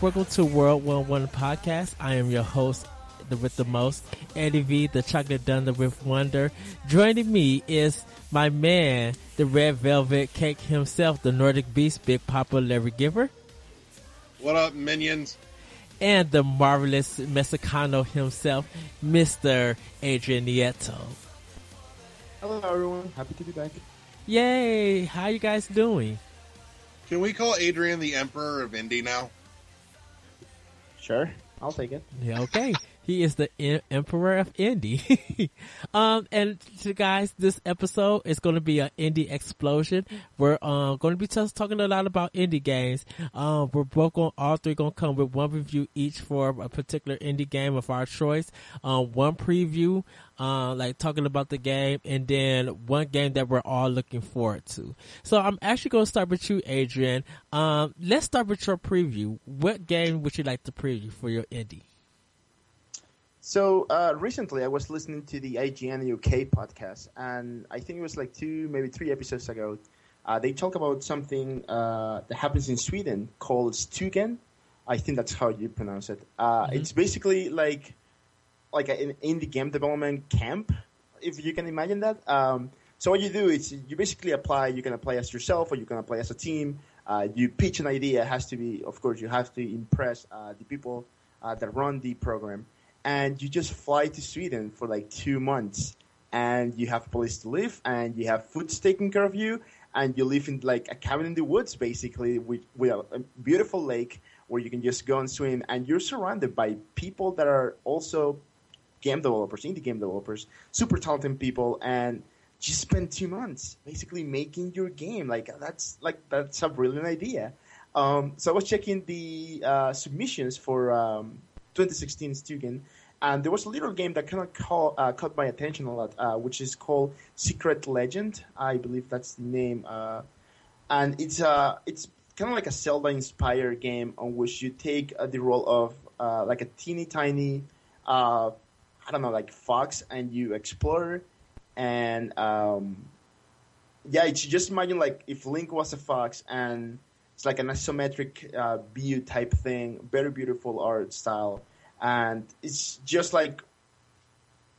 Welcome to World One One Podcast. I am your host, the with the most, Eddie V, the Chocolate Dunder with Wonder. Joining me is my man, the Red Velvet Cake himself, the Nordic Beast, Big Papa Larry Giver, What up, minions? and the marvelous Mexicano himself, Mr. Adrian Nieto. Hello, everyone. Happy to be back. Yay! How you guys doing? Can we call Adrian the Emperor of Indy now? Sure, I'll take it. Yeah, okay. He is the em- emperor of indie. um, and guys, this episode is going to be an indie explosion. We're uh, going to be talking a lot about indie games. Um, we're both going, all three going to come with one review each for a particular indie game of our choice. Um, one preview, uh, like talking about the game, and then one game that we're all looking forward to. So I'm actually going to start with you, Adrian. Um, let's start with your preview. What game would you like to preview for your indie? So uh, recently, I was listening to the IGN UK podcast, and I think it was like two, maybe three episodes ago. Uh, they talk about something uh, that happens in Sweden called Stugan. I think that's how you pronounce it. Uh, It's basically like like an indie game development camp, if you can imagine that. Um, so what you do is you basically apply. You can apply as yourself, or you can apply as a team. Uh, you pitch an idea. It has to be, of course, you have to impress uh, the people uh, that run the program, and you just fly to Sweden for like two months, and you have place to live, and you have food taken care of you, and you live in like a cabin in the woods, basically, with, with a, beautiful lake where you can just go and swim, and you're surrounded by people that are also game developers, indie game developers, super talented people, and just spend two months basically making your game. Like that's like that's a brilliant idea. Um, so I was checking the uh, submissions for um, 2016 Stugan, and there was a little game that kind of call, uh, caught my attention a lot, uh, which is called Secret Legend. I believe that's the name, uh, and it's uh, it's kind of like a Zelda-inspired game on which you take uh, the role of uh, like a teeny tiny, uh, I don't know, like fox, and you explore, and um, yeah, it's just imagine like if Link was a fox and it's like an isometric view type thing, very beautiful art style, and it's just like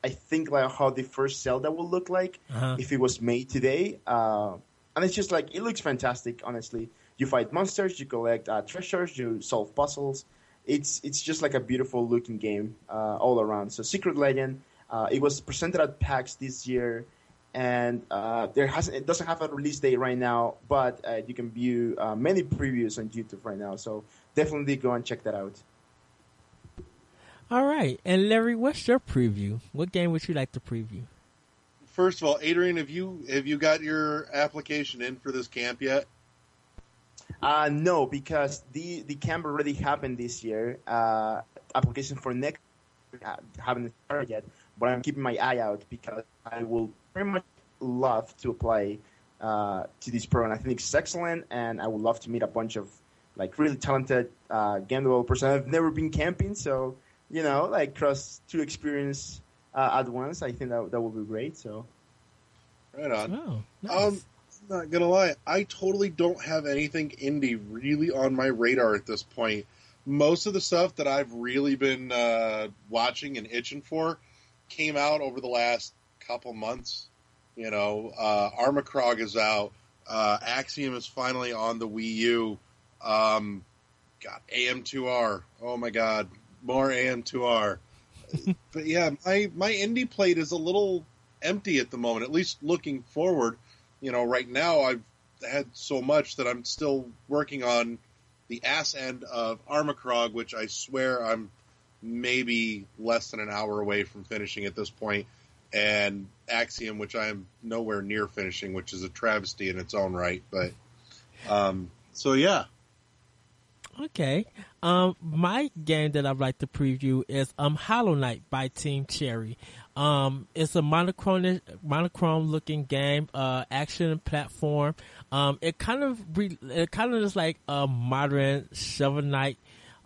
I think like how the first Zelda would look like Uh-huh. if it was made today. Uh, and it's just like it looks fantastic. Honestly, you fight monsters, you collect uh, treasures, you solve puzzles. It's it's just like a beautiful looking game uh, all around. So Secret Legend, uh, it was presented at PAX this year, and uh, there hasn't it doesn't have a release date right now, but uh, you can view uh, many previews on YouTube right now. So definitely go and check that out. All right. And Larry, what's your preview? What game would you like to preview? First of all, Adrian, have you have you got your application in for this camp yet? Uh, no, because the the camp already happened this year. Uh, application for next uh, haven't started yet, but I'm keeping my eye out because I will very much love to apply uh, to this program. I think it's excellent, and I would love to meet a bunch of like really talented uh, game developers. I've never been camping, so you know, like cross two experience uh, at once. I think that that would be great. So. Right on. Oh, nice. Um, not gonna lie, I totally don't have anything indie really on my radar at this point. Most of the stuff that I've really been uh, watching and itching for came out over the last couple months. You know, uh, Armikrog is out. Uh, Axiom is finally on the Wii U. Um, God, AM2R. Oh my God, more AM2R. but yeah, my my indie plate is a little empty at the moment. At least looking forward, you know, right now I've had so much that I'm still working on the ass end of Armikrog, which I swear I'm maybe less than an hour away from finishing at this point, and Axiom, which I am nowhere near finishing, which is a travesty in its own right. But um, so yeah, Okay. Um, my game that I'd like to preview is um Hollow Knight by Team Cherry. Um, it's a monochrome monochrome looking game, uh, action platform. Um, it kind of re- it kind of is like a modern Shovel Knight,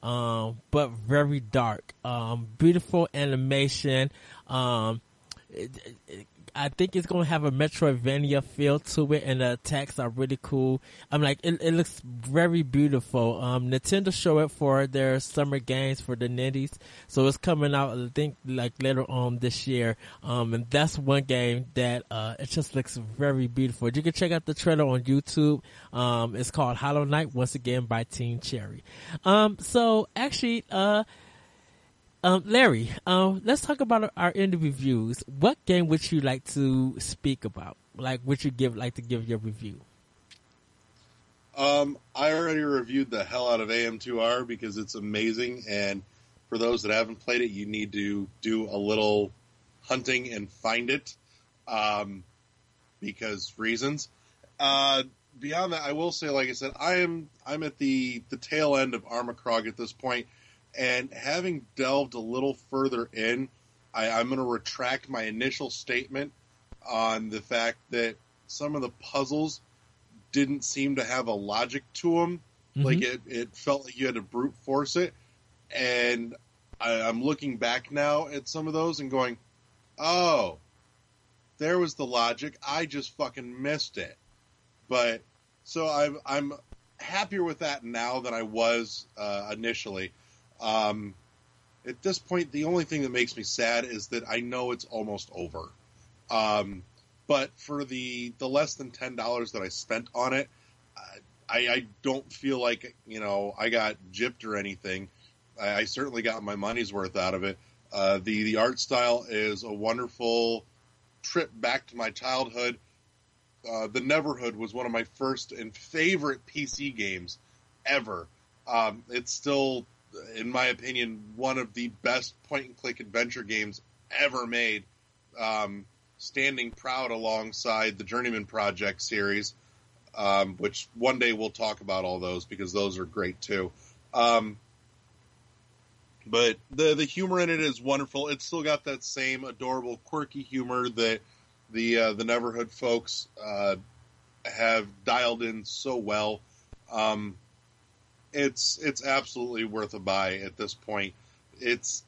um, but very dark. Um, beautiful animation. Um, it, it, I think it's to have a Metroidvania feel to it, and the attacks are really cool. I'm like, it, it looks very beautiful. Um, Nintendo show it for their summer games for the Nindies, so it's coming out. I think like later on this year. Um, and that's one game that uh, it just looks very beautiful. You can check out the trailer on YouTube. Um, it's called Hollow Knight once again by Team Cherry. Um, so actually, uh. Um, Larry, um, let's talk about our indie reviews. What game would you like to speak about? Like, would you give like to give your review? Um, I already reviewed the hell out of AM2R because it's amazing, and for those that haven't played it, you need to do a little hunting and find it, um, because reasons. Uh, beyond that, I will say, like I said, I am I'm at the the tail end of Armikrog at this point, and having delved a little further in, I, I'm going to retract my initial statement on the fact that some of the puzzles didn't seem to have a logic to them. Mhm. Like it, it felt like you had to brute force it. And I, I'm looking back now at some of those and going, oh, there was the logic. I just fucking missed it. But so I'm I'm happier with that now than I was uh, initially. Um, at this point, the only thing that makes me sad is that I know it's almost over. Um, but for the the less than ten dollars that I spent on it, I, I don't feel like you know I got gypped or anything. I, I certainly got my money's worth out of it. Uh, the the art style is a wonderful trip back to my childhood. Uh, the Neverhood was one of my first and favorite PC games ever. Um, it's still, in my opinion, one of the best point and click adventure games ever made. Um, standing proud alongside the Journeyman Project series, um, which one day we'll talk about all those because those are great too. Um, but the the humor in it is wonderful. It's still got that same adorable, quirky humor that the uh, the Neverhood folks uh, have dialed in so well. Um, it's it's absolutely worth a buy at this point. It's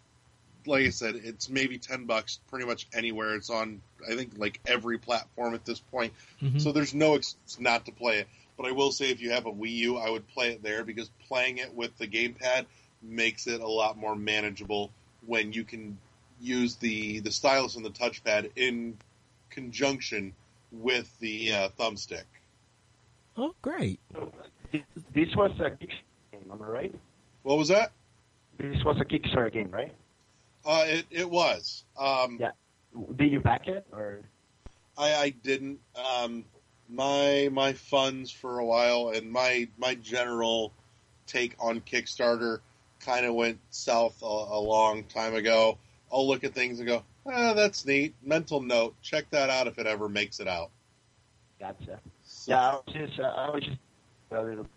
like I said, it's maybe ten bucks pretty much anywhere. It's on I think like every platform at this point. Mhm. So there's no excuse not to play it. But I will say if you have a Wii U, I would play it there because playing it with the gamepad makes it a lot more manageable when you can use the the stylus and the touchpad in conjunction with the uh, thumbstick. Oh, great! This was a Kickstarter game, am I right? What was that? This was a Kickstarter game, right? Uh, it it was. Um, Yeah. Did you back it or? I, I didn't. Um, my my funds for a while and my my general take on Kickstarter kind of went south a, a long time ago. I'll look at things and go, ah, that's neat. Mental note, check that out if it ever makes it out. Gotcha. So, Yeah, I was just, uh, I was just a little,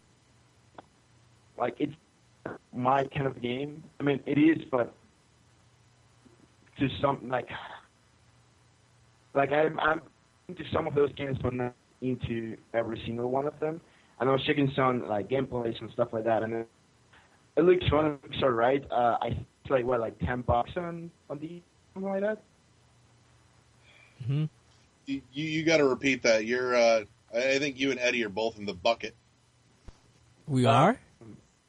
like it's my kind of game. I mean, it is, but to some like, like I'm, I'm into some of those games, but not into every single one of them. And I was checking some like gameplays and stuff like that, and it, it looks fun. It looks alright. Uh, I think it's like what, like ten bucks on on the something like that. hmm you you got to repeat that. You're. Uh, I I think you and Eddie are both in the bucket. We are.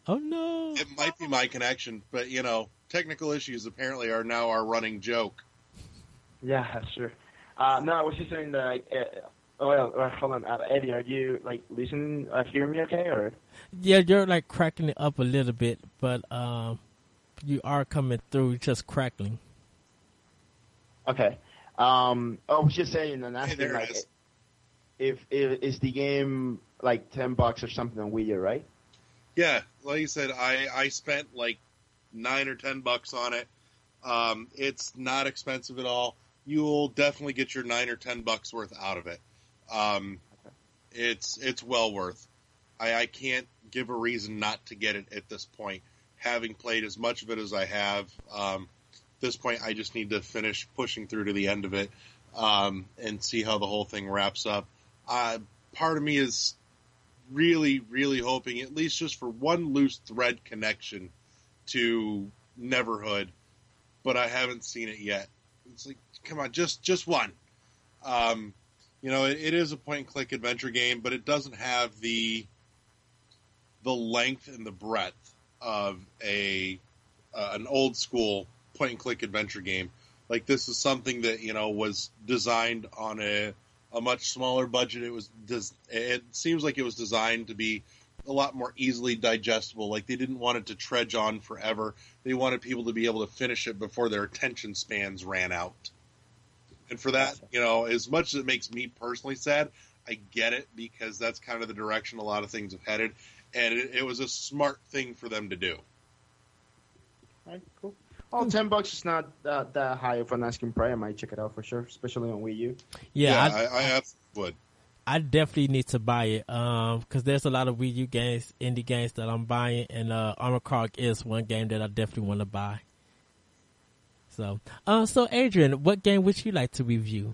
Oh no! It might be my connection, but you know, technical issues apparently are now our running joke. Yeah, that's true. Uh, no, I was just saying that. Like, uh, oh, well, uh, hold on, uh, Eddie, are you like listening, uh, hearing me okay, or? Yeah, you're like cracking it up a little bit, but um, you are coming through just crackling. Okay. Um, I was just saying and Hey, asking there it like, is. if, if is the game like ten bucks or something on Wii U, right? Yeah, like you said, I I spent like nine or ten bucks on it. Um, it's not expensive at all. You'll definitely get your nine or ten bucks worth out of it. Um, it's it's well worth. I, I can't give a reason not to get it at this point. Having played as much of it as I have, um, at this point, I just need to finish pushing through to the end of it um, and see how the whole thing wraps up. Uh, part of me is really, really hoping, at least just for one loose thread connection to Neverhood, but I haven't seen it yet. It's like, come on, just just one. Um, you know, it, it is a point and click adventure game, but it doesn't have the the length and the breadth of a uh, an old school point and click adventure game. Like this is something that you know was designed on a a much smaller budget. It was it seems like it was designed to be a lot more easily digestible. Like they didn't want it to trudge on forever. They wanted people to be able to finish it before their attention spans ran out. And for that, you know, as much as it makes me personally sad, I get it because that's kind of the direction a lot of things have headed, and it, it was a smart thing for them to do. All right, cool. Oh, 10 bucks is not that, that high of an asking price. I might check it out for sure, especially on Wii U. Yeah, I, I, I absolutely would. I definitely need to buy it um because there's a lot of Wii U games, indie games that I'm buying, and uh, Armikrog is one game that I definitely want to buy. So, uh, so Adrian, what game would you like to review?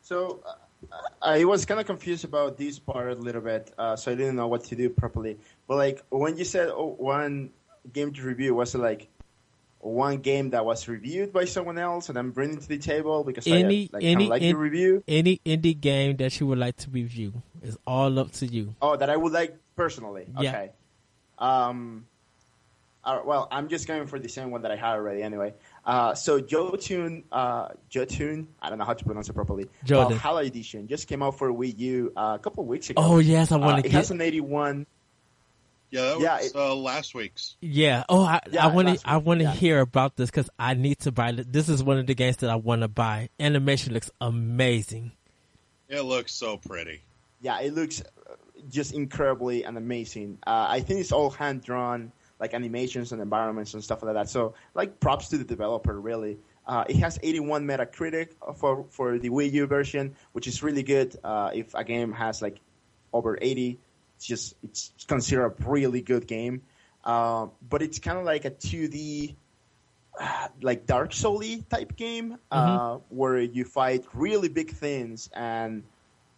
So uh, I was kind of confused about this part a little bit, uh, so I didn't know what to do properly. But like when you said oh, one game to review, was it like one game that was reviewed by someone else and I'm bringing to the table because Any- I like, any- like in- review? Any indie game that you would like to review is all up to you. Oh, that I would like personally. Yeah. Okay. Um. uh, well, I'm just going for the same one that I had already anyway. Uh, so Jotun, uh, Jotun, I don't know how to pronounce it properly. Jordan. Valhalla Edition just came out for Wii U uh, a couple of weeks ago. Oh yes, I Uh, want it to has get. an 81. Yeah, that Yeah, was it- uh, last week's. Yeah. Oh, I want to. I want to yeah. hear about this because I need to buy. it. This is one of the games that I want to buy. Animation looks amazing. It looks so pretty. Yeah, it looks uh, just incredibly and amazing. Uh, I think it's all hand drawn, like animations and environments and stuff like that. So, like, props to the developer, really. Uh, it has 81 Metacritic for for the Wii U version, which is really good. Uh, if a game has like over 80, it's just it's considered a really good game. Uh, but it's kind of like a 2D, uh, like Dark Souls type game, uh, where you fight really big things and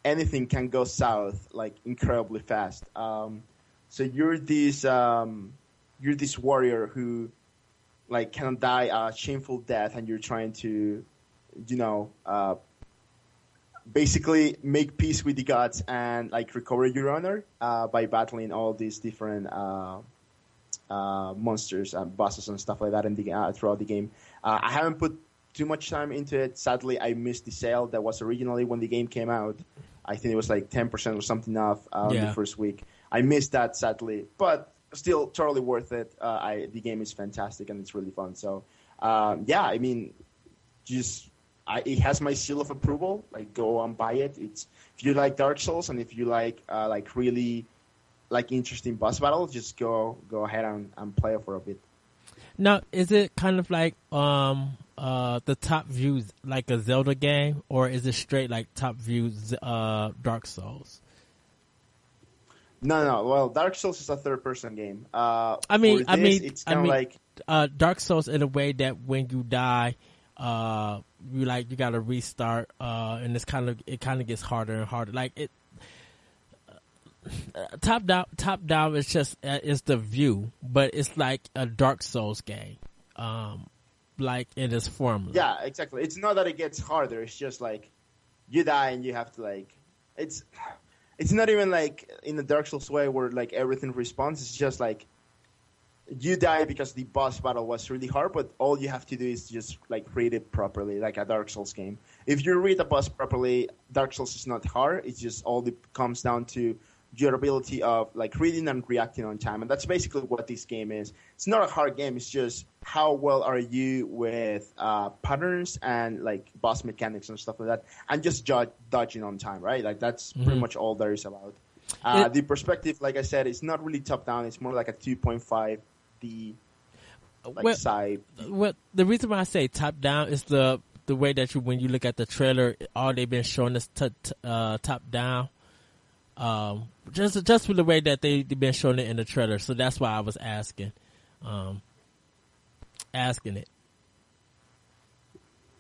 anything can go south like incredibly fast. Um, so you're this um, you're this warrior who like can die a shameful death, and you're trying to, you know, uh, basically make peace with the gods and like recover your honor uh, by battling all these different uh, uh, monsters and bosses and stuff like that in the uh, throughout the game. Uh, I haven't put too much time into it. Sadly, I missed the sale that was originally when the game came out. I think it was like ten percent or something off uh, Yeah. the first week. I missed that sadly, but still totally worth it. Uh, I, the game is fantastic and it's really fun. So um, yeah, I mean, just I, it has my seal of approval. Like go and buy it. It's if you like Dark Souls and if you like uh, like really like interesting boss battles, just go go ahead and, and play it for a bit. Now, is it kind of like um uh the top views like a Zelda game, or is it straight like top views uh Dark Souls? No, no. Well, Dark Souls is a third-person game. Uh, I mean- I this, mean- it's I kind of mean- like Uh, Dark Souls in a way that when you die, uh, you like you got to restart, uh, and it's kind of it kind of gets harder and harder. Like it, uh, top down, top down is just uh, is the view, but it's like a Dark Souls game, um, like in its formula. Yeah, exactly. It's not that it gets harder. It's just like you die and you have to like it's it's not even like in the Dark Souls way where like everything responds. It's just like you die because the boss battle was really hard, but all you have to do is just like read it properly, like a Dark Souls game. If you read the boss properly, Dark Souls is not hard. It's just all it comes down to your ability of like reading and reacting on time, and that's basically what this game is. It's not a hard game. It's just how well are you with uh, patterns and like boss mechanics and stuff like that, and just judge, dodging on time, right? Like that's pretty Mhm. much all there is about. Uh, It- the perspective, like I said, it's not really top down. It's more like a 2.5 D like Well, side. well, the reason why I say top down is the the way that you when you look at the trailer, all they've been showing us t- t- uh, top down. Um, just just for the way that they they've been showing it in the trailer, so that's why I was asking, um, asking it.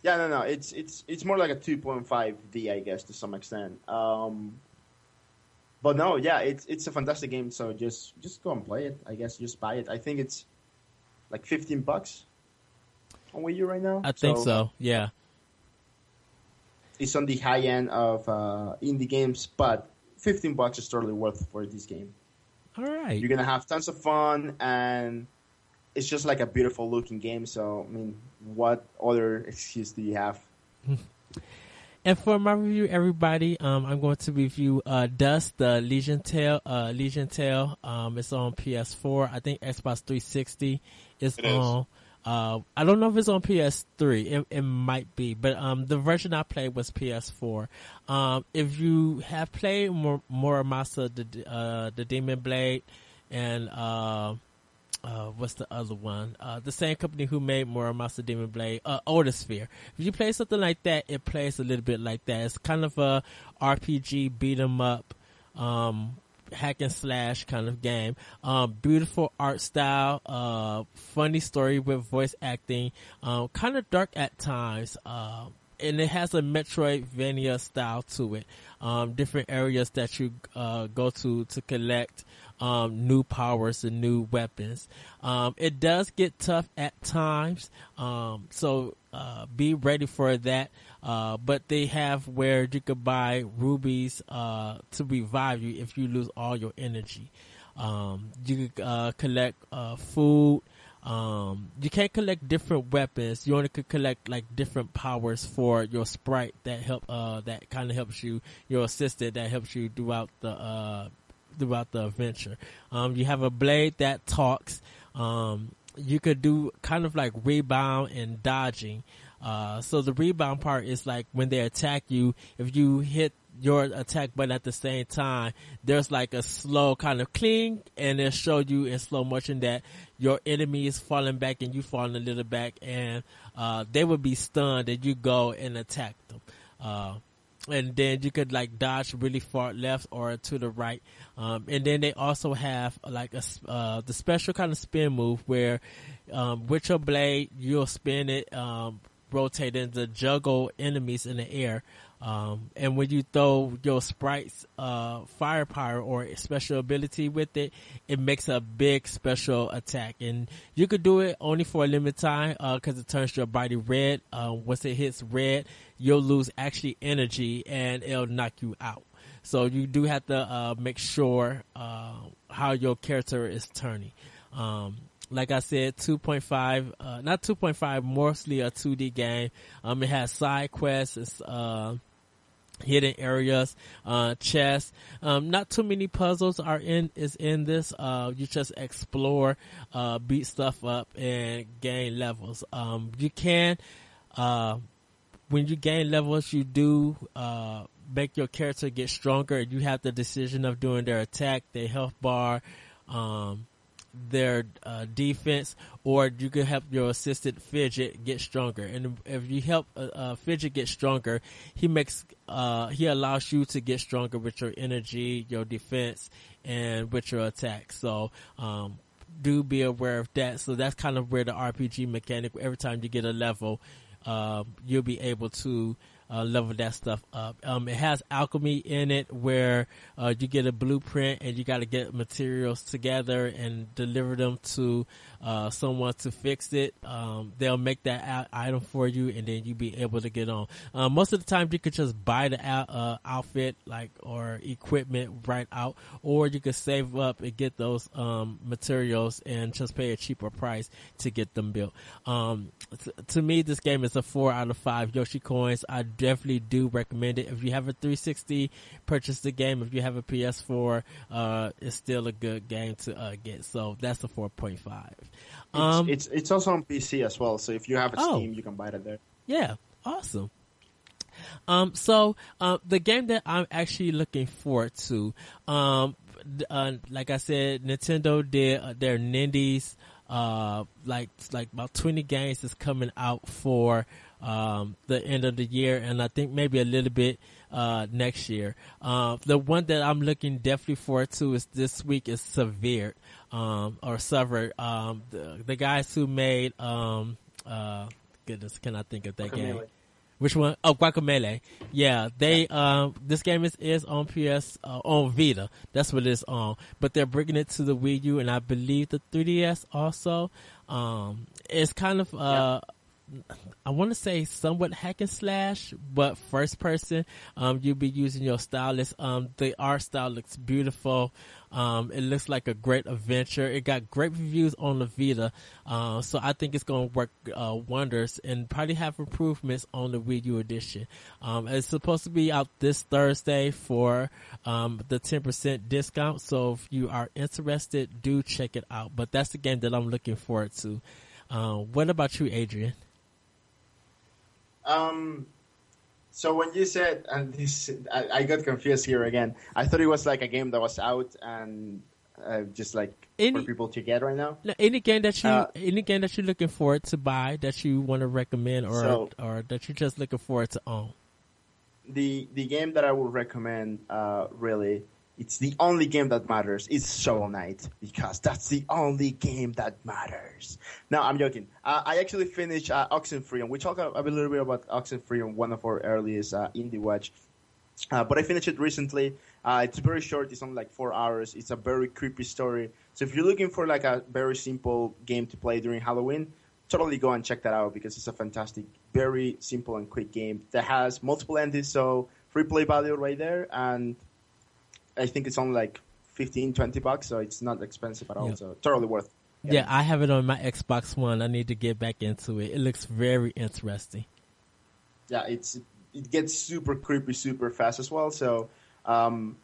Yeah, no, no. It's it's it's more like a 2.5D, I guess, to some extent. Um, but no, yeah, it's it's a fantastic game. So just just go and play it. I guess just buy it. I think it's like 15 bucks on Wii U right now. I think so. Yeah. It's on the high end of uh, indie games, but 15 bucks is totally worth for this game. All right. You're gonna have tons of fun, and it's just like a beautiful looking game. So I mean, what other excuse do you have? And for my review, everybody, um, I'm going to review uh, Dust, the Elysian Tail. Uh, Elysian Tail. Um, it's on PS4. I think Xbox 360 is It is. on. Uh, I don't know if it's on PS3. It, it might be, but um, the version I played was PS4. Um, if you have played more Muramasa, the uh, the Demon Blade, and uh, uh, what's the other one? Uh, the same company who made Muramasa Demon Blade, uh, Sphere. If you play something like that, it plays a little bit like that. It's kind of a RPG beat 'em up, um, hack and slash kind of game. Um, beautiful art style, uh, funny story with voice acting, um, kind of dark at times, uh, and it has a Metroidvania style to it. Um, different areas that you uh, go to to collect um, new powers and new weapons. Um, it does get tough at times, um, so uh, be ready for that. Uh, but they have where you could buy rubies uh, to revive you if you lose all your energy. Um, you could uh, collect uh, food. Um, you can't collect different weapons. You only could collect like different powers for your sprite that help. Uh, that kind of helps you. Your assistant that helps you throughout the uh, throughout the adventure. Um, you have a blade that talks. Um, you could do kind of like rebound and dodging. Uh, so the rebound part is like when they attack you, if you hit your attack button at the same time, there's like a slow kind of cling and it'll show you in slow motion that your enemy is falling back and you falling a little back and, uh, they would be stunned and you go and attack them. Uh, and then you could like dodge really far left or to the right. Um, and then they also have like a, uh, the special kind of spin move where um, with your blade you'll spin it, um, rotating to juggle enemies in the air. Um, and when you throw your sprite's uh, firepower or special ability with it, it makes a big special attack. And you could do it only for a limited time because it turns your body red. Uh, once it hits red, you'll lose actually energy and it'll knock you out. So you do have to uh, make sure uh, how your character is turning. Um, like I said, 2.5, uh, not 2.5, mostly a 2D game. Um, it has side quests. It's, uh, hidden areas, uh, chess. Um, not too many puzzles are in, is in this. Uh, you just explore, uh, beat stuff up and gain levels. Um, you can, uh, when you gain levels, you do, uh, make your character get stronger. You have the decision of doing their attack, their health bar, um, their uh, defense, or you can help your assistant fidget get stronger. And if you help uh, uh, fidget get stronger, he makes uh, he allows you to get stronger with your energy, your defense, and with your attack. So. Um, do be aware of that. So that's kind of where the RPG mechanic. Every time you get a level, um, you'll be able to uh, level that stuff up. Um, it has alchemy in it where uh, you get a blueprint and you got to get materials together and deliver them to uh, someone to fix it. Um, they'll make that item for you and then you be able to get on. Uh, most of the time you could just buy the out- uh, outfit like or equipment right out or you could save up and get those um, materials and just pay a cheaper price to get them built. Um, t- to me, this game is a four out of five Yoshi coins. I definitely do recommend it. If you have a 360, purchase the game. If you have a PS4, uh, it's still a good game to uh, get. So that's a 4.5. Um, it's, it's it's also on PC as well. So if you have a Oh. Steam, you can buy it there. Yeah, awesome. Um, so uh, the game that I'm actually looking forward to, um, uh, like I said, Nintendo did uh, their Nindies, uh, like like about 20 games is coming out for um, the end of the year, and I think maybe a little bit uh, next year. Uh, the one that I'm looking definitely forward to is this week is Severe um, or Severed. Um, the, the guys who made um, uh, goodness, can I think of that game? Which one? Oh, Guacamelee. Yeah, they um this game is is on PS uh, on Vita. That's what it's on. But they're bringing it to the Wii U and I believe the 3DS also. Um, it's kind of uh. I want to say somewhat hack and slash, but first person. Um, you'll be using your stylus. Um, the art style looks beautiful. Um, it looks like a great adventure. It got great reviews on the Vita. Uh, so I think it's going to work, uh, wonders and probably have improvements on the Wii U edition. Um, it's supposed to be out this Thursday for, um, the 10% discount. So if you are interested, do check it out. But that's the game that I'm looking forward to. Uh, what about you, Adrian? Um, so when you said, and this, I, I got confused here again. I thought it was like a game that was out and uh, just like Any- for people to get right now. No, any game that you Uh, any game that you're looking forward to buy that you want to recommend or So- or that you're just looking forward to own. The the game that I would recommend, uh, really, it's the only game that matters. It's Shovel Knight because that's the only game that matters. No, I'm joking. Uh, I actually finished uh, Oxenfree, and we talked a, little bit about Oxenfree on one of our earliest uh, indie watch. Uh, but I finished it recently. Uh, it's very short. It's only like four hours. It's a very creepy story. So if you're looking for like a very simple game to play during Halloween, totally go and check that out because it's a fantastic, very simple and quick game that has multiple endings. So free play value right there, and I think it's only like 15, 20 bucks. So it's not expensive at all. So totally worth. Yeah. I have it on my Xbox One. I need to get back into it. It looks very interesting. yeah, it's it gets super creepy super fast as well. So, um,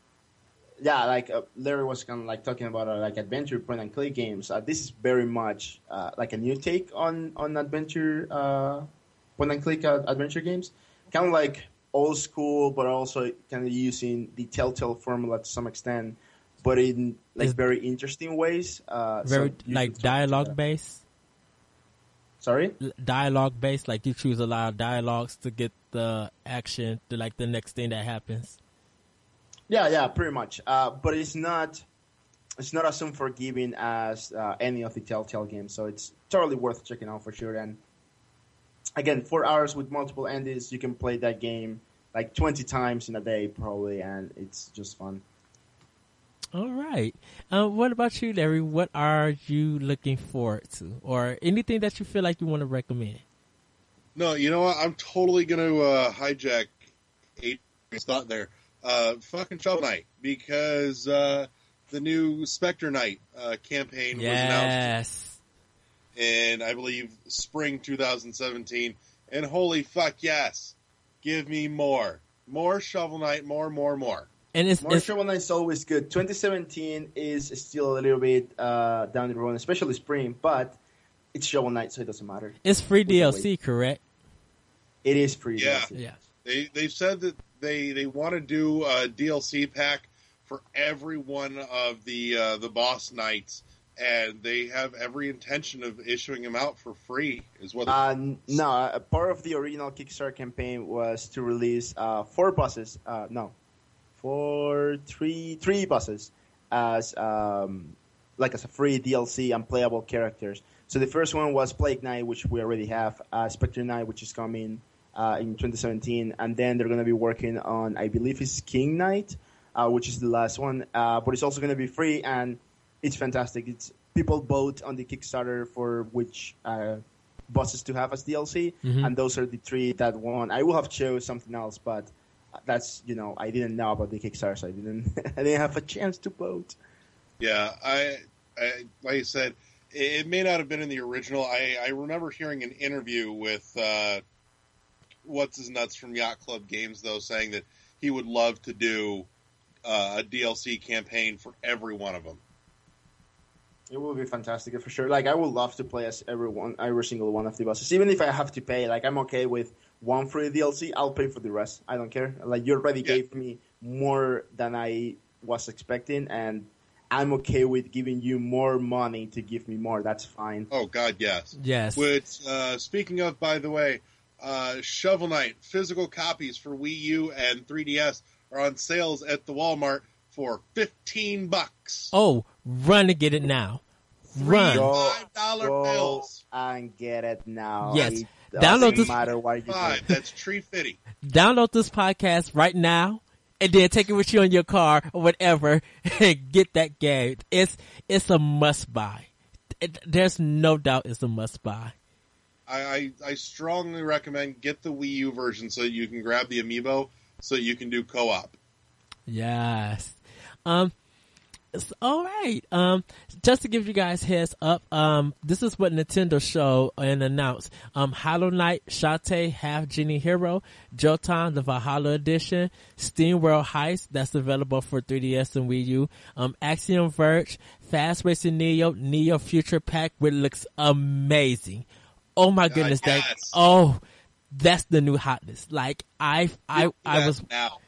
yeah, like uh, Larry was kind of like talking about uh, like adventure point and click games. Uh, this is very much uh, like a new take on on adventure uh, point and click uh, adventure games, kind of like old school, but also kind of using the Telltale formula to some extent, but in like Is- very interesting ways. Uh, Very you like should check that dialogue based. Sorry. Dialogue based, like you choose a lot of dialogues to get the action to like the next thing that happens. Yeah, yeah, pretty much. Uh, but it's not it's not as unforgiving as uh, any of the Telltale games, so it's totally worth checking out for sure. And again, four hours with multiple endings, you can play that game like twenty times in a day probably, and it's just fun. All right. Uh, what about you, Larry? What are you looking forward to, or anything that you feel like you want to recommend? No, you know what? I'm totally going to uh, hijack Adrian's thought there. Uh, fucking Shovel Knight, because uh, the new Spectre Knight uh, campaign was announced Yes. In, I believe, spring 2017. And holy fuck, yes. Give me more. More Shovel Knight, more, more, more. And it's, More it's Shovel Knight is always good. 2017 is still a little bit uh, down the road, especially spring, but it's Shovel Knight, so it doesn't matter. it's free We can DLC, correct? It is free. Yeah. DLC. Yeah. They they've said that they they want to do a DLC pack for every one of the uh, the boss knights, and they have every intention of issuing them out for free. Is what Uh, no, uh, part of the original Kickstarter campaign was to release uh, four buses. Uh, no, four, three, three buses as um, like as a free DLC and playable characters. So the first one was Plague Knight, which we already have. Uh, Spectre Knight, which is coming uh, in 2017, and then they're going to be working on, I believe, is King Knight, uh, which is the last one. But it's also going to be free, and it's fantastic. It's people vote on the Kickstarter for which uh, bosses to have as DLC, Mhm. and those are the three that won. I will have chose something else, but that's you know I didn't know about the Kickstarter, so I didn't I didn't have a chance to vote. Yeah, I, I like I said, it, it may not have been in the original. I, I remember hearing an interview with uh, what's his nuts from Yacht Club Games though, saying that he would love to do uh, a DLC campaign for every one of them. It will be fantastic for sure. Like I would love to play as every one, every single one of the bosses, even if I have to pay. Like I'm okay with one free DLC. I'll pay for the rest. I don't care. Like you already Yeah. gave me more than I was expecting, and I'm okay with giving you more money to give me more. That's fine. Oh God, yes. Yes. Which, uh, speaking of, by the way, uh, Shovel Knight physical copies for Wii U and 3DS are on sales at the Walmart for 15 bucks. Oh, run to get it now. Run. Go- Five dollar Go bills. and get it now. Yes. It Download this- matter what you Five. do. That's tree fitty. Download this podcast right now and then take it with you on your car or whatever and get that game. It's, it's a must buy. It, there's no doubt it's a must buy. I, I, I strongly recommend get the Wii U version so you can grab the amiibo so you can do co-op. Yes. Um, it's all right. Um, just to give you guys heads up, um, this is what Nintendo showed and announced. Um, Hollow Knight, Shantae, Half Genie Hero, Jotun, the Valhalla Edition, Steam World Heist, that's available for 3DS and Wii U, um, Axiom Verge, Fast Racing Neo, Neo Future Pack, which looks amazing. Oh my goodness, that, yes. oh, that's the new hotness. Like, I, I, I Yes, was now.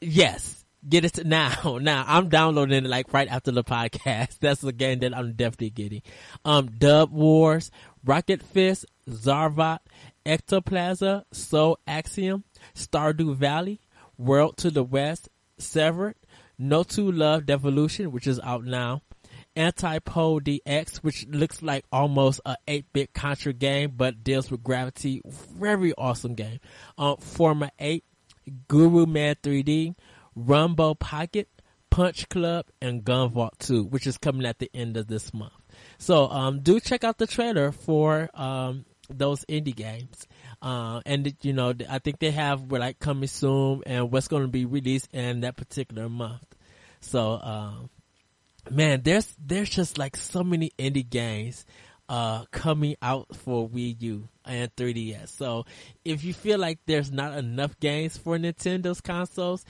Yes. Get it now. Now I'm downloading it like right after the podcast. That's the game that I'm definitely getting. Um, Dub Wars, Rocket Fist, Zarvot, Ectoplaza, Soul Axiom, Stardew Valley, World to the West, Severed, No Two Love Devolution, which is out now. Anti-Pole DX, which looks like almost a 8-bit Contra game, but deals with gravity. Very awesome game. Um, Forma 8, Gurumin 3D, Runbow Pocket, Punch Club, and Gunvolt 2, which is coming at the end of this month. So, um, do check out the trailer for, um, those indie games. Uh, and you know, I think they have like coming soon and what's going to be released in that particular month. So, um, man, there's, there's just like so many indie games, uh, coming out for Wii U and 3DS. So if you feel like there's not enough games for Nintendo's consoles,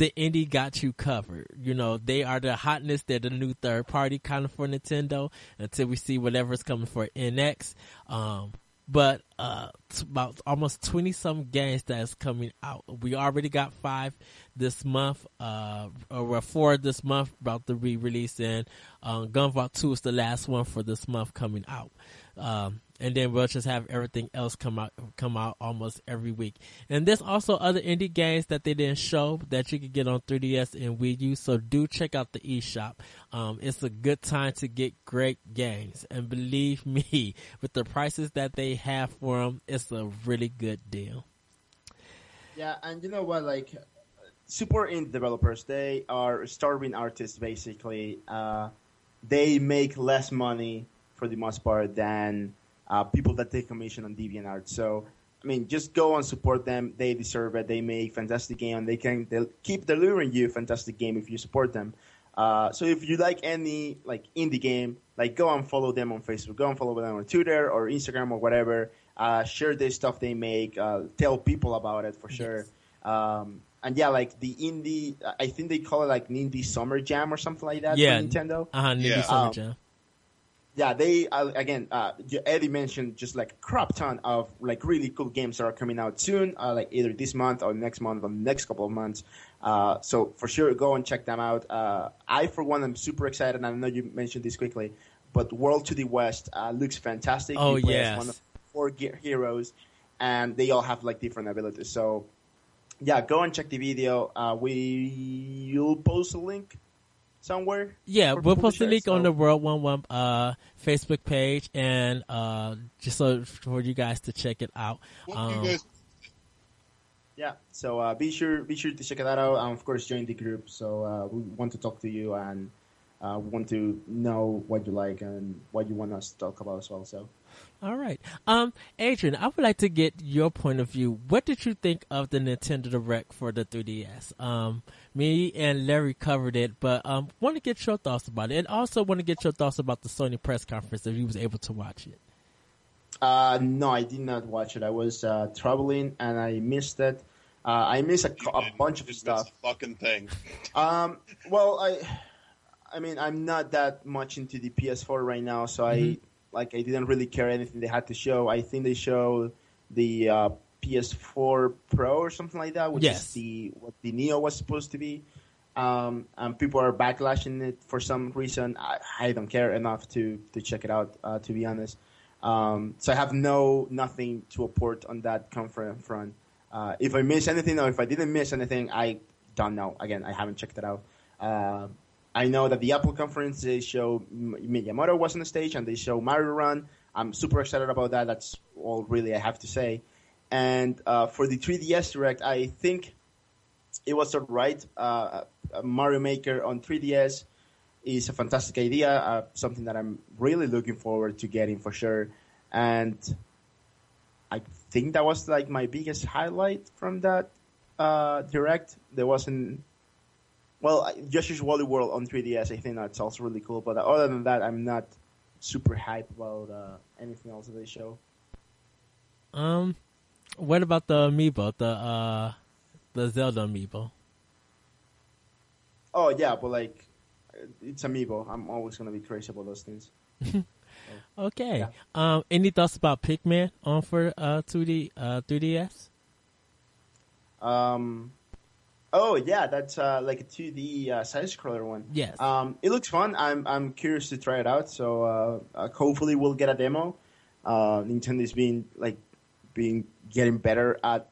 the indie got you covered. You know, they are the hotness. They're the new third party kind of for Nintendo until we see whatever's coming for NX. Um, but, uh, about almost 20 some games that's coming out. We already got five this month, uh, or four this month about to be released and, um, Gunvolt 2 is the last one for this month coming out. Um, and then we'll just have everything else come out come out almost every week. And there's also other indie games that they didn't show that you can get on 3DS and Wii U. So do check out the eShop. Um, it's a good time to get great games, and believe me, with the prices that they have for them, it's a really good deal. Yeah, and you know what? Like, super indie developers, they are starving artists basically. Uh, they make less money for the most part than uh, people that take commission on DeviantArt. So, I mean, just go and support them. They deserve it. They make fantastic game, and they can they'll keep delivering you fantastic game if you support them. Uh, so if you like any like indie game, like go and follow them on Facebook, go and follow them on Twitter or Instagram or whatever. Uh, share the stuff they make. Uh, tell people about it for sure. Um, and yeah, like the indie, I think they call it like Indie Summer Jam or something like that Yeah. for Nintendo. Uh huh. Yeah. Summer Um, Jam. Yeah, they uh, again. Uh, Eddie mentioned just like a crap ton of like really cool games that are coming out soon, uh, like either this month or next month or the next couple of months. Uh, so for sure, go and check them out. Uh, I, for one, am super excited. and I know you mentioned this quickly, but World to the West uh, looks fantastic. Oh, You play as yes. one of four ge- heroes, and they all have like different abilities. So yeah, go and check the video. Uh, we will post a link somewhere. Yeah, we'll people to post the share, link on the World One One uh, Facebook page, and uh, just so for you guys to check it out. Um, Yeah, so uh, be sure be sure to check that out, and of course join the group. So uh, we want to talk to you and uh, we want to know what you like and what you want us to talk about as well. So All right. Um, Adrian, I would like to get your point of view. What did you think of the Nintendo Direct for the 3DS? Um, me and Larry covered it, but um, want to get your thoughts about it, and also want to get your thoughts about the Sony press conference if you was able to watch it. uh, no, I did not watch it. I was uh, traveling and I missed it. Uh, I missed a, you a did? bunch of just stuff. a fucking thing. Um, well, I, I mean, I'm not that much into the PS4 right now, so I Mhm. Like I didn't really care anything they had to show. I think they showed the uh, PS4 Pro or something like that, which Yes. is the what the Neo was supposed to be. Um, and people are backlashing it for some reason. I, I don't care enough to to check it out, uh, to be honest. Um, so I have no nothing to report on that conference front. Uh, if I miss anything or if I didn't miss anything, I don't know. Again, I haven't checked it out. Uh, I know that the Apple conference they show Miyamoto was on the stage and they show Mario Run. I'm super excited about that. That's all really I have to say. And uh, for the 3DS Direct, I think it was right. Uh, Mario Maker on 3DS is a fantastic idea, uh, something that I'm really looking forward to getting for sure. And I think that was like my biggest highlight from that uh, direct. There wasn't. Well, Yoshi's Woolly World on 3DS, I think that's also really cool. But other than that, I'm not super hyped about uh, anything else that they show. Um, what about the amiibo, the uh, the Zelda amiibo? Oh yeah, but like, it's amiibo. I'm always gonna be crazy about those things. Okay. Yeah. Um, any thoughts about Pikmin on for uh 2D uh 3DS? Um, oh yeah, that's uh, like a 2D uh, side scroller one. Yes. Um, it looks fun. I'm I'm curious to try it out. So uh, uh, hopefully we'll get a demo. Uh, Nintendo's been like being getting better at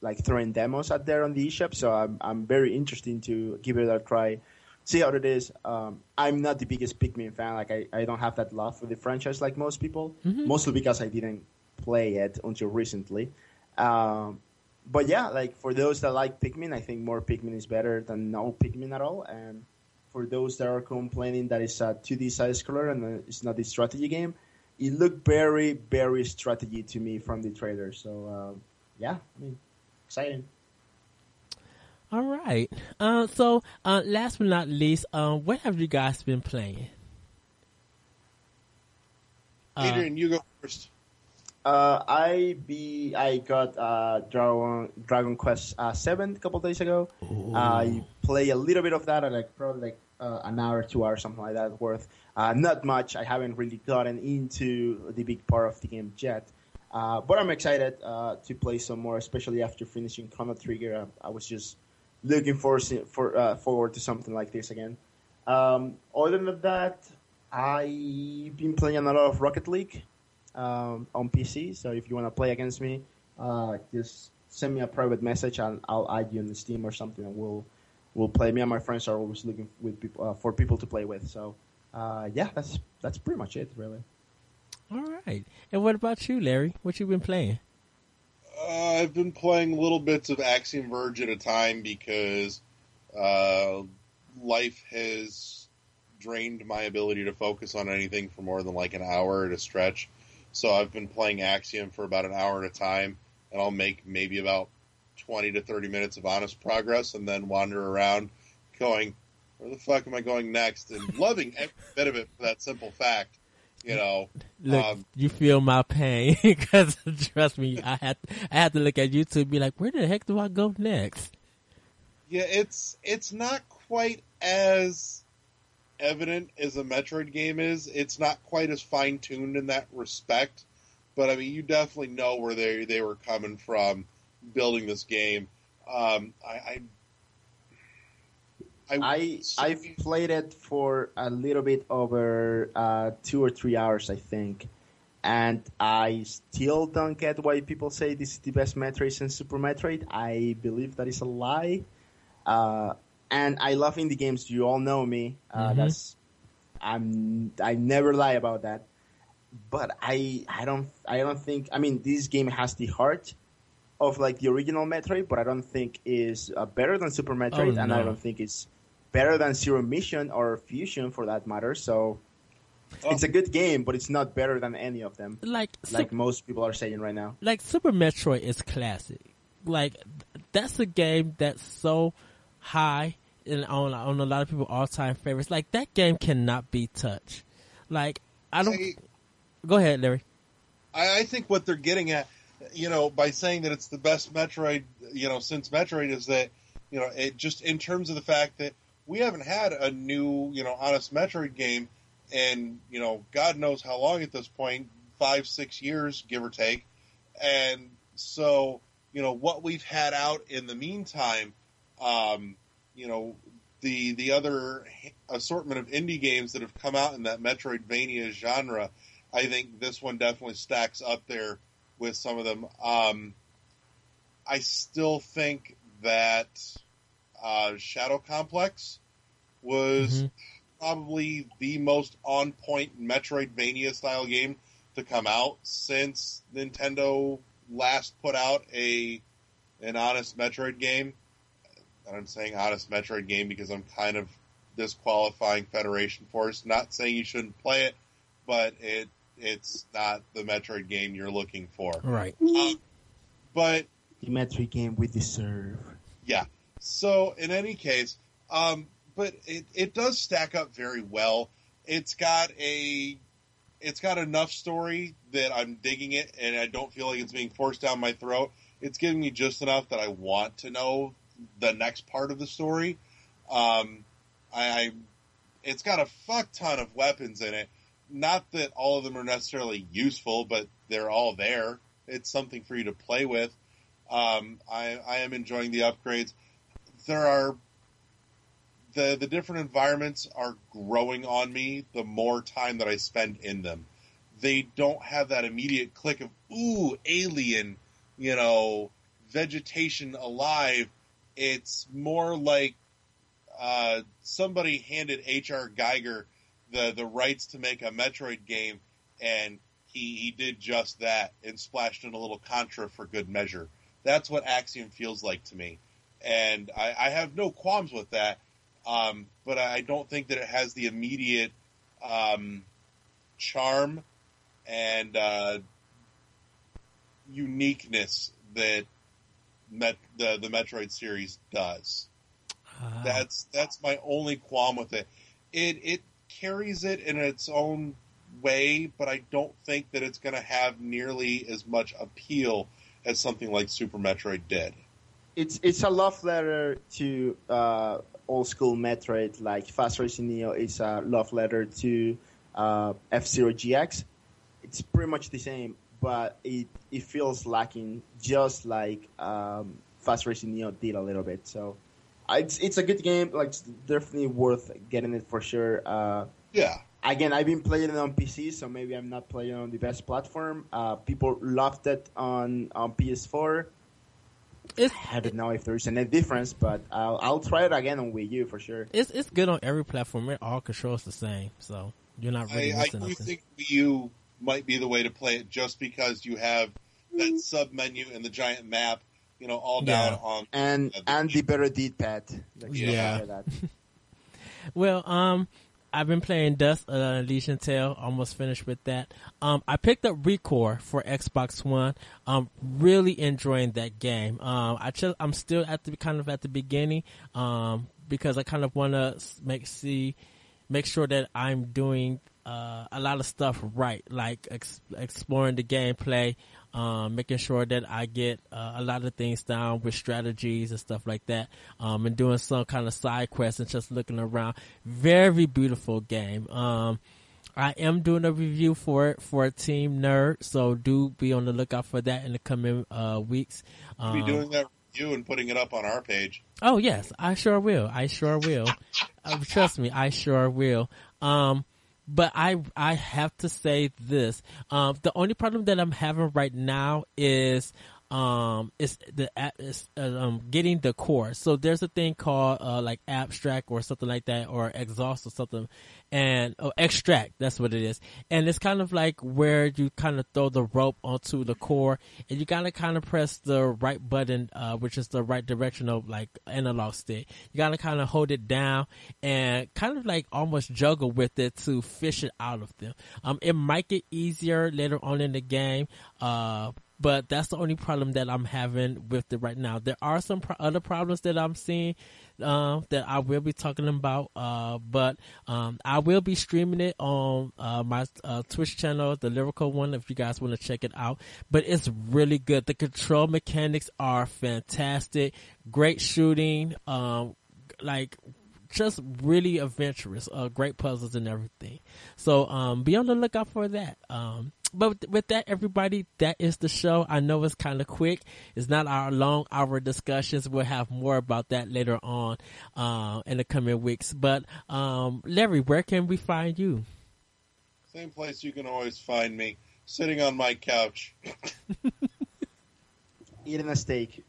like throwing demos out there on the eShop. So I'm I'm very interested to give it a try, see how it is. Um, I'm not the biggest Pikmin fan. Like I, I don't have that love for the franchise like most people. Mostly because I didn't play it until recently. Um, but yeah, like for those that like Pikmin, I think more Pikmin is better than no Pikmin at all. And for those that are complaining that it's a 2D side scroller and uh, it's not a strategy game, it looked very, very strategy to me from the trailer. So um, yeah, I mean, exciting. All right. Uh, so uh, last but not least, um, what have you guys been playing? Uh, Adrian, you go first. Uh, I be I got uh, Dragon Dragon Quest uh, Seven a couple days ago. I play a little bit of that, like probably like uh, an hour, two hours, something like that worth. Uh, not much. I haven't really gotten into the big part of the game yet, uh, but I'm excited uh, to play some more, especially after finishing Chrono Trigger. I, I was just looking for for uh, forward to something like this again. Um, other than that, I've been playing a lot of Rocket League um, on PC. So if you want to play against me, uh, just send me a private message and I'll add you on the Steam or something, and we'll we'll play. Me and my friends are always looking with people uh, for people to play with. So uh, yeah, that's that's pretty much it, really. All right. And what about you, Larry? What you been playing? Uh, I've been playing little bits of Axiom Verge at a time because uh, life has drained my ability to focus on anything for more than like an hour at a stretch. So I've been playing Axiom for about an hour at a time, and I'll make maybe about 20 to 30 minutes of honest progress and then wander around going, where the fuck am I going next? And loving every bit of it for that simple fact. You know, Look, um, you feel my pain because trust me, I had I had to look at YouTube and be like, where the heck do I go next? Yeah, it's it's not quite as evident as a Metroid game is. It's not quite as fine tuned in that respect, but I mean, you definitely know where they they were coming from building this game. Um, I, I, I I've played it for a little bit over uh, two or three hours, I think, and I still don't get why people say this is the best Metroid since Super Metroid. I believe that is a lie. Uh, and I love indie games. You all know me. Uh, Mhm. That's I'm I never lie about that. But I I don't I don't think I mean this game has the heart of like the original Metroid, but I don't think is uh, better than Super Metroid, and I don't think it's better than Zero Mission or Fusion for that matter. So Oh. it's a good game, but it's not better than any of them, Like, like Sup- most people are saying right now. like Super Metroid is classic. Like that's a game that's so high and on on a lot of people all time favorites. Like that game cannot be touched. Like I don't. I- Go ahead, Larry. I, I think what they're getting at, you know, by saying that it's the best Metroid, you know, since Metroid is that, you know, it just in terms of the fact that we haven't had a new, you know, honest Metroid game and you know, God knows how long at this point, five, six years, give or take. And so, you know, what we've had out in the meantime, um, you know, the the other assortment of indie games that have come out in that Metroidvania genre I think this one definitely stacks up there with some of them. Um, I still think that uh, Shadow Complex was Mhm. probably the most on point Metroidvania style game to come out since Nintendo last put out a an honest Metroid game. And I'm saying honest Metroid game because I'm kind of disqualifying Federation Force. Not saying you shouldn't play it, but it it's not the Metroid game you're looking for. Right. Um, but The Metroid game we deserve. yeah. So in any case, um, but it, it does stack up very well. It's got a it's got enough story that I'm digging it and I don't feel like it's being forced down my throat. It's giving me just enough that I want to know the next part of the story. Um, I, I it's got a fuck ton of weapons in it. Not that all of them are necessarily useful, but they're all there. It's something for you to play with. Um, I, I am enjoying the upgrades. There are the the different environments are growing on me the more time that I spend in them. They don't have that immediate click of ooh alien, you know, vegetation alive. It's more like uh, somebody handed H.R. Giger the the rights to make a Metroid game, and he he did just that and splashed in a little Contra for good measure. That's what Axiom feels like to me, and I, I have no qualms with that. Um, but I don't think that it has the immediate um, charm and uh, uniqueness that Met, the the Metroid series does. Uh, That's that's my only qualm with it. It it carries it in its own way, but I don't think that it's going to have nearly as much appeal as something like Super Metroid did. It's it's a love letter to uh, old school Metroid, like Fast Racing Neo is a love letter to uh, F Zero GX. It's pretty much the same, but it it feels lacking, just like um, Fast Racing Neo did a little bit. So uh, it's it's a good game. Like it's definitely worth getting it for sure. Uh, Yeah, again, I've been playing it on PC, so maybe I'm not playing on the best platform. Uh, people loved it on on PS4. it's I don't know if there's any difference, but I'll, I'll try it again on Wii U for sure. it's it's good on every platform. It all controls the same, so you're not really I, I missing do nothing. think Wii U might be the way to play it, just because you have that sub menu and the giant map, you know, all down Yeah. on. And Uh, the- and the better D pad. Yeah. That. Well, um, I've been playing Dust uh, Elysian Tail. Almost finished with that. Um, I picked up Recore for Xbox One. I'm really enjoying that game. Um, I just I'm still at the kind of at the beginning. Um, because I kind of want to make see make sure that I'm doing uh, a lot of stuff right, like ex- exploring the gameplay, um, making sure that I get uh, a lot of things down with strategies and stuff like that, um, and doing some kind of side quests and just looking around. Very beautiful game. Um, I am doing a review for it for Team Nerd, so do be on the lookout for that in the coming uh, weeks. We'll be Um, doing that review and putting it up on our page. Oh yes, I sure will. I sure will. Uh, trust me, I sure will. Um, but I I have to say this. Um, the only problem that I'm having right now is um is the is uh, um getting the core. So there's a thing called uh like abstract or something like that or exhaust or something and oh, extract that's what it is. And it's kind of like where you kind of throw the rope onto the core and you gotta kind of press the right button uh which is the right direction of like analog stick. You gotta kind of hold it down and kind of like almost juggle with it to fish it out of them. Um it might get easier later on in the game uh but that's the only problem that I'm having with it right now. There are some pro- other problems that I'm seeing uh, that I will be talking about, uh, but um, I will be streaming it on uh, my uh, Twitch channel, the Lyrical one, if you guys want to check it out. But it's really good. The control mechanics are fantastic. Great shooting. Um, like just really adventurous, uh, great puzzles and everything. So, um, be on the lookout for that. Um, but with that, everybody, that is the show. I know it's kind of quick. It's not our long hour discussions. We'll have more about that later on, uh, in the coming weeks. But, um, Larry, where can we find you? Same place you can always find me, sitting on my couch. Eating a steak.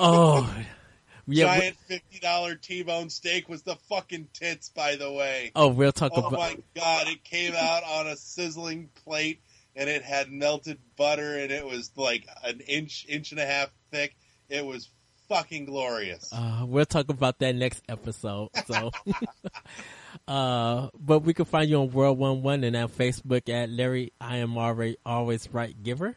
Oh, yeah. we- Giant fifty dollar T bone steak was the fucking tits, by the way. oh, we'll talk Oh about. Oh my god, it came out on a sizzling plate and it had melted butter and it was like an inch, inch and a half thick. It was fucking glorious. Uh, we'll talk about that next episode. So, uh, but we can find you on World One One and on Facebook at Larry. I am already always right giver.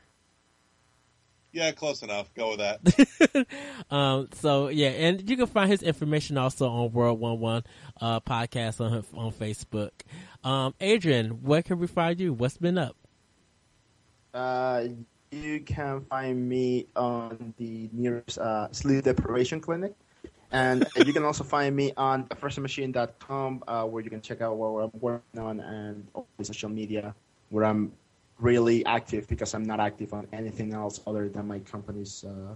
Yeah, close enough. Go with that. Um, so yeah, and you can find his information also on World One One uh podcast on on Facebook. Um, Adrian, where can we find you? What's been up? Uh, you can find me on the nearest uh, sleep deprivation clinic. And you can also find me on firstmachine.com uh, where you can check out what I'm working on and all the social media where I'm really active because I'm not active on anything else other than my company's uh,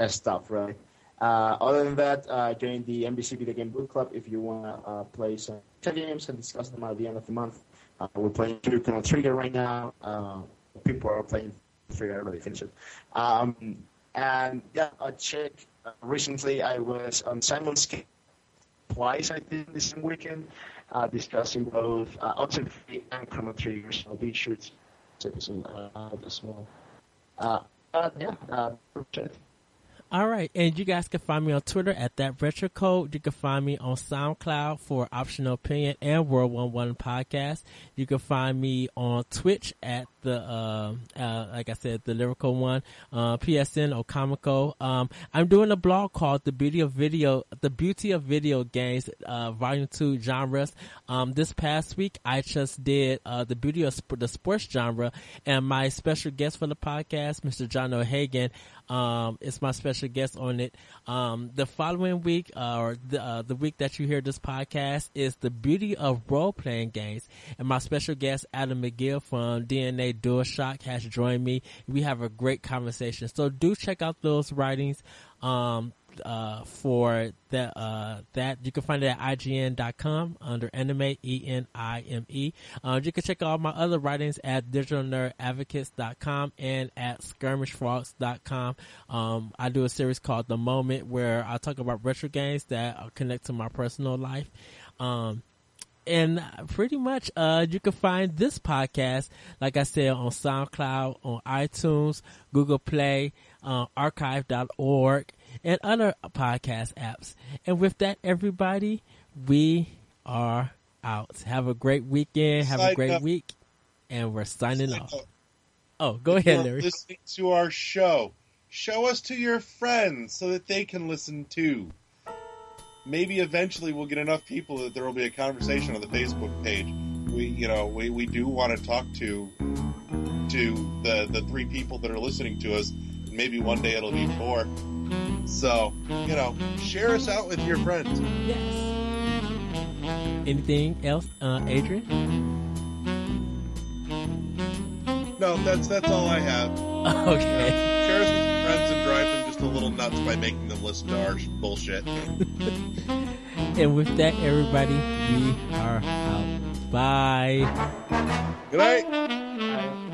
uh, stuff, right? Uh, other than that, uh, join the NBC Video Game Book Club if you want to uh, play some games and discuss them at the end of the month. Uh, we're playing Chrono Trigger right now. Uh, people are playing Trigger. I already finished it. Um, and yeah, I checked. Recently, I was on Simon's Case twice, I think, this weekend, uh, discussing both uh, Free and Chrono Trigger. So be sure to check this uh, as well. Uh, uh, yeah, uh. All right, and you guys can find me on Twitter at that retro code. You can find me on SoundCloud for Optional Opinion and World One One Podcast. You can find me on Twitch at the uh, uh, like I said, the lyrical one, uh, PSN or Comico. Um, I'm doing a blog called "The Beauty of Video," the Beauty of Video Games, uh, Volume Two genres. Um, this past week, I just did uh, the beauty of sp- the sports genre, and my special guest for the podcast, Mr. John O'Hagan, um, is my special guest on it. Um, the following week, uh, or the, uh, the week that you hear this podcast, is the beauty of role playing games. And my special guest, Adam McGill from DNA DualShock, has joined me. We have a great conversation. So do check out those writings. Um, uh, for that, uh, that you can find it at IGN.com under anime, E-N-I-M-E. Uh, you can check out my other writings at digitalnerdadvocates.com and at skirmishfrogs.com. Um, I do a series called The Moment where I talk about retro games that connect to my personal life. Um, and pretty much uh you can find this podcast like i said on soundcloud on itunes google play uh, archive.org and other podcast apps. And with that everybody we are out. Have a great weekend. Have a great note- week. And we're signing Side off. note, oh go if ahead larry. listening to our show, show us to your friends so that they can listen too. Maybe eventually we'll get enough people that there will be a conversation on the Facebook page. We, you know, we, we do want to talk to to the the three people that are listening to us. Maybe one day it'll be four. So, you know, share us out with your friends. yes anything else uh adrian No, that's that's all I have. okay Share us with your friends and drive them just a little nuts by making them listen to our sh- bullshit. and with that everybody we are out bye Good night. Uh,